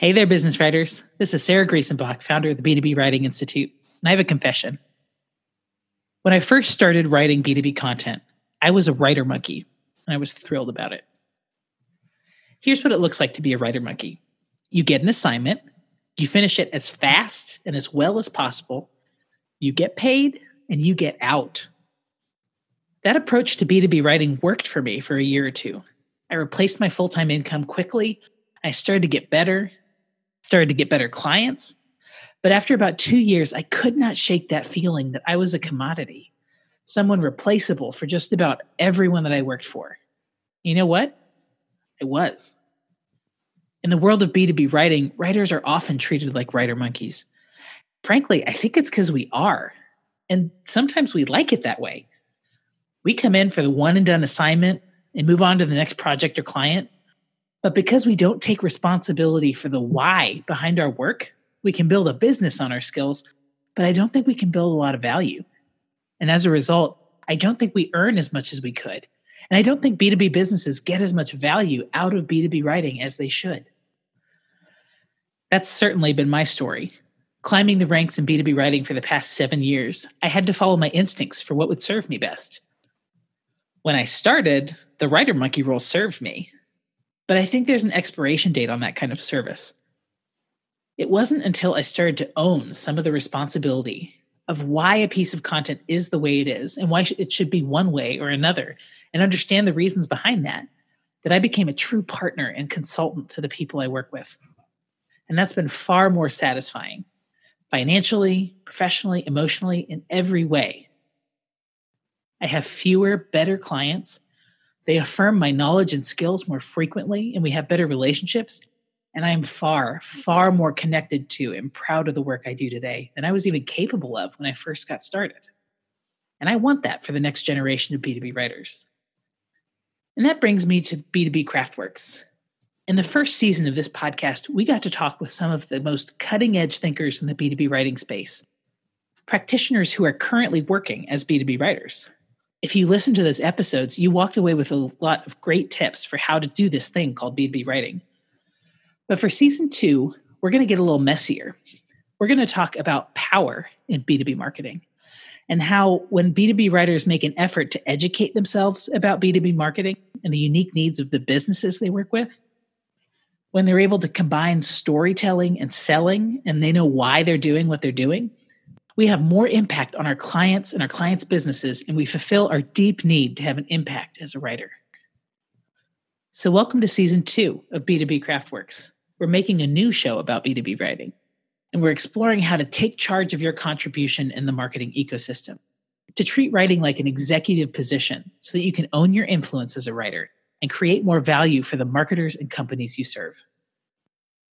Hey there, business writers. This is Sarah Greesonbach, founder of the B2B Writing Institute, and I have a confession. When I first started writing B2B content, I was a writer monkey, and I was thrilled about it. Here's what it looks like to be a writer monkey you get an assignment, you finish it as fast and as well as possible, you get paid, and you get out. That approach to B2B writing worked for me for a year or two. I replaced my full time income quickly. I started to get better, started to get better clients. But after about two years, I could not shake that feeling that I was a commodity, someone replaceable for just about everyone that I worked for. You know what? I was. In the world of B2B writing, writers are often treated like writer monkeys. Frankly, I think it's because we are. And sometimes we like it that way. We come in for the one and done assignment and move on to the next project or client. But because we don't take responsibility for the why behind our work, we can build a business on our skills, but I don't think we can build a lot of value. And as a result, I don't think we earn as much as we could. And I don't think B2B businesses get as much value out of B2B writing as they should. That's certainly been my story. Climbing the ranks in B2B writing for the past seven years, I had to follow my instincts for what would serve me best. When I started, the writer monkey role served me, but I think there's an expiration date on that kind of service. It wasn't until I started to own some of the responsibility of why a piece of content is the way it is and why it should be one way or another and understand the reasons behind that that I became a true partner and consultant to the people I work with. And that's been far more satisfying financially, professionally, emotionally, in every way I have fewer, better clients. They affirm my knowledge and skills more frequently, and we have better relationships. And I am far, far more connected to and proud of the work I do today than I was even capable of when I first got started. And I want that for the next generation of B2B writers. And that brings me to B2B Craftworks. In the first season of this podcast, we got to talk with some of the most cutting edge thinkers in the B2B writing space, practitioners who are currently working as B2B writers if you listen to those episodes, you walked away with a lot of great tips for how to do this thing called B2B writing. But for season two, we're going to get a little messier. We're going to talk about power in B2B marketing and how when B2B writers make an effort to educate themselves about B2B marketing and the unique needs of the businesses they work with, when they're able to combine storytelling and selling and they know why they're doing what they're doing, we have more impact on our clients and our clients' businesses, and we fulfill our deep need to have an impact as a writer. So, welcome to season two of B2B Craftworks. We're making a new show about B2B writing, and we're exploring how to take charge of your contribution in the marketing ecosystem, to treat writing like an executive position so that you can own your influence as a writer and create more value for the marketers and companies you serve.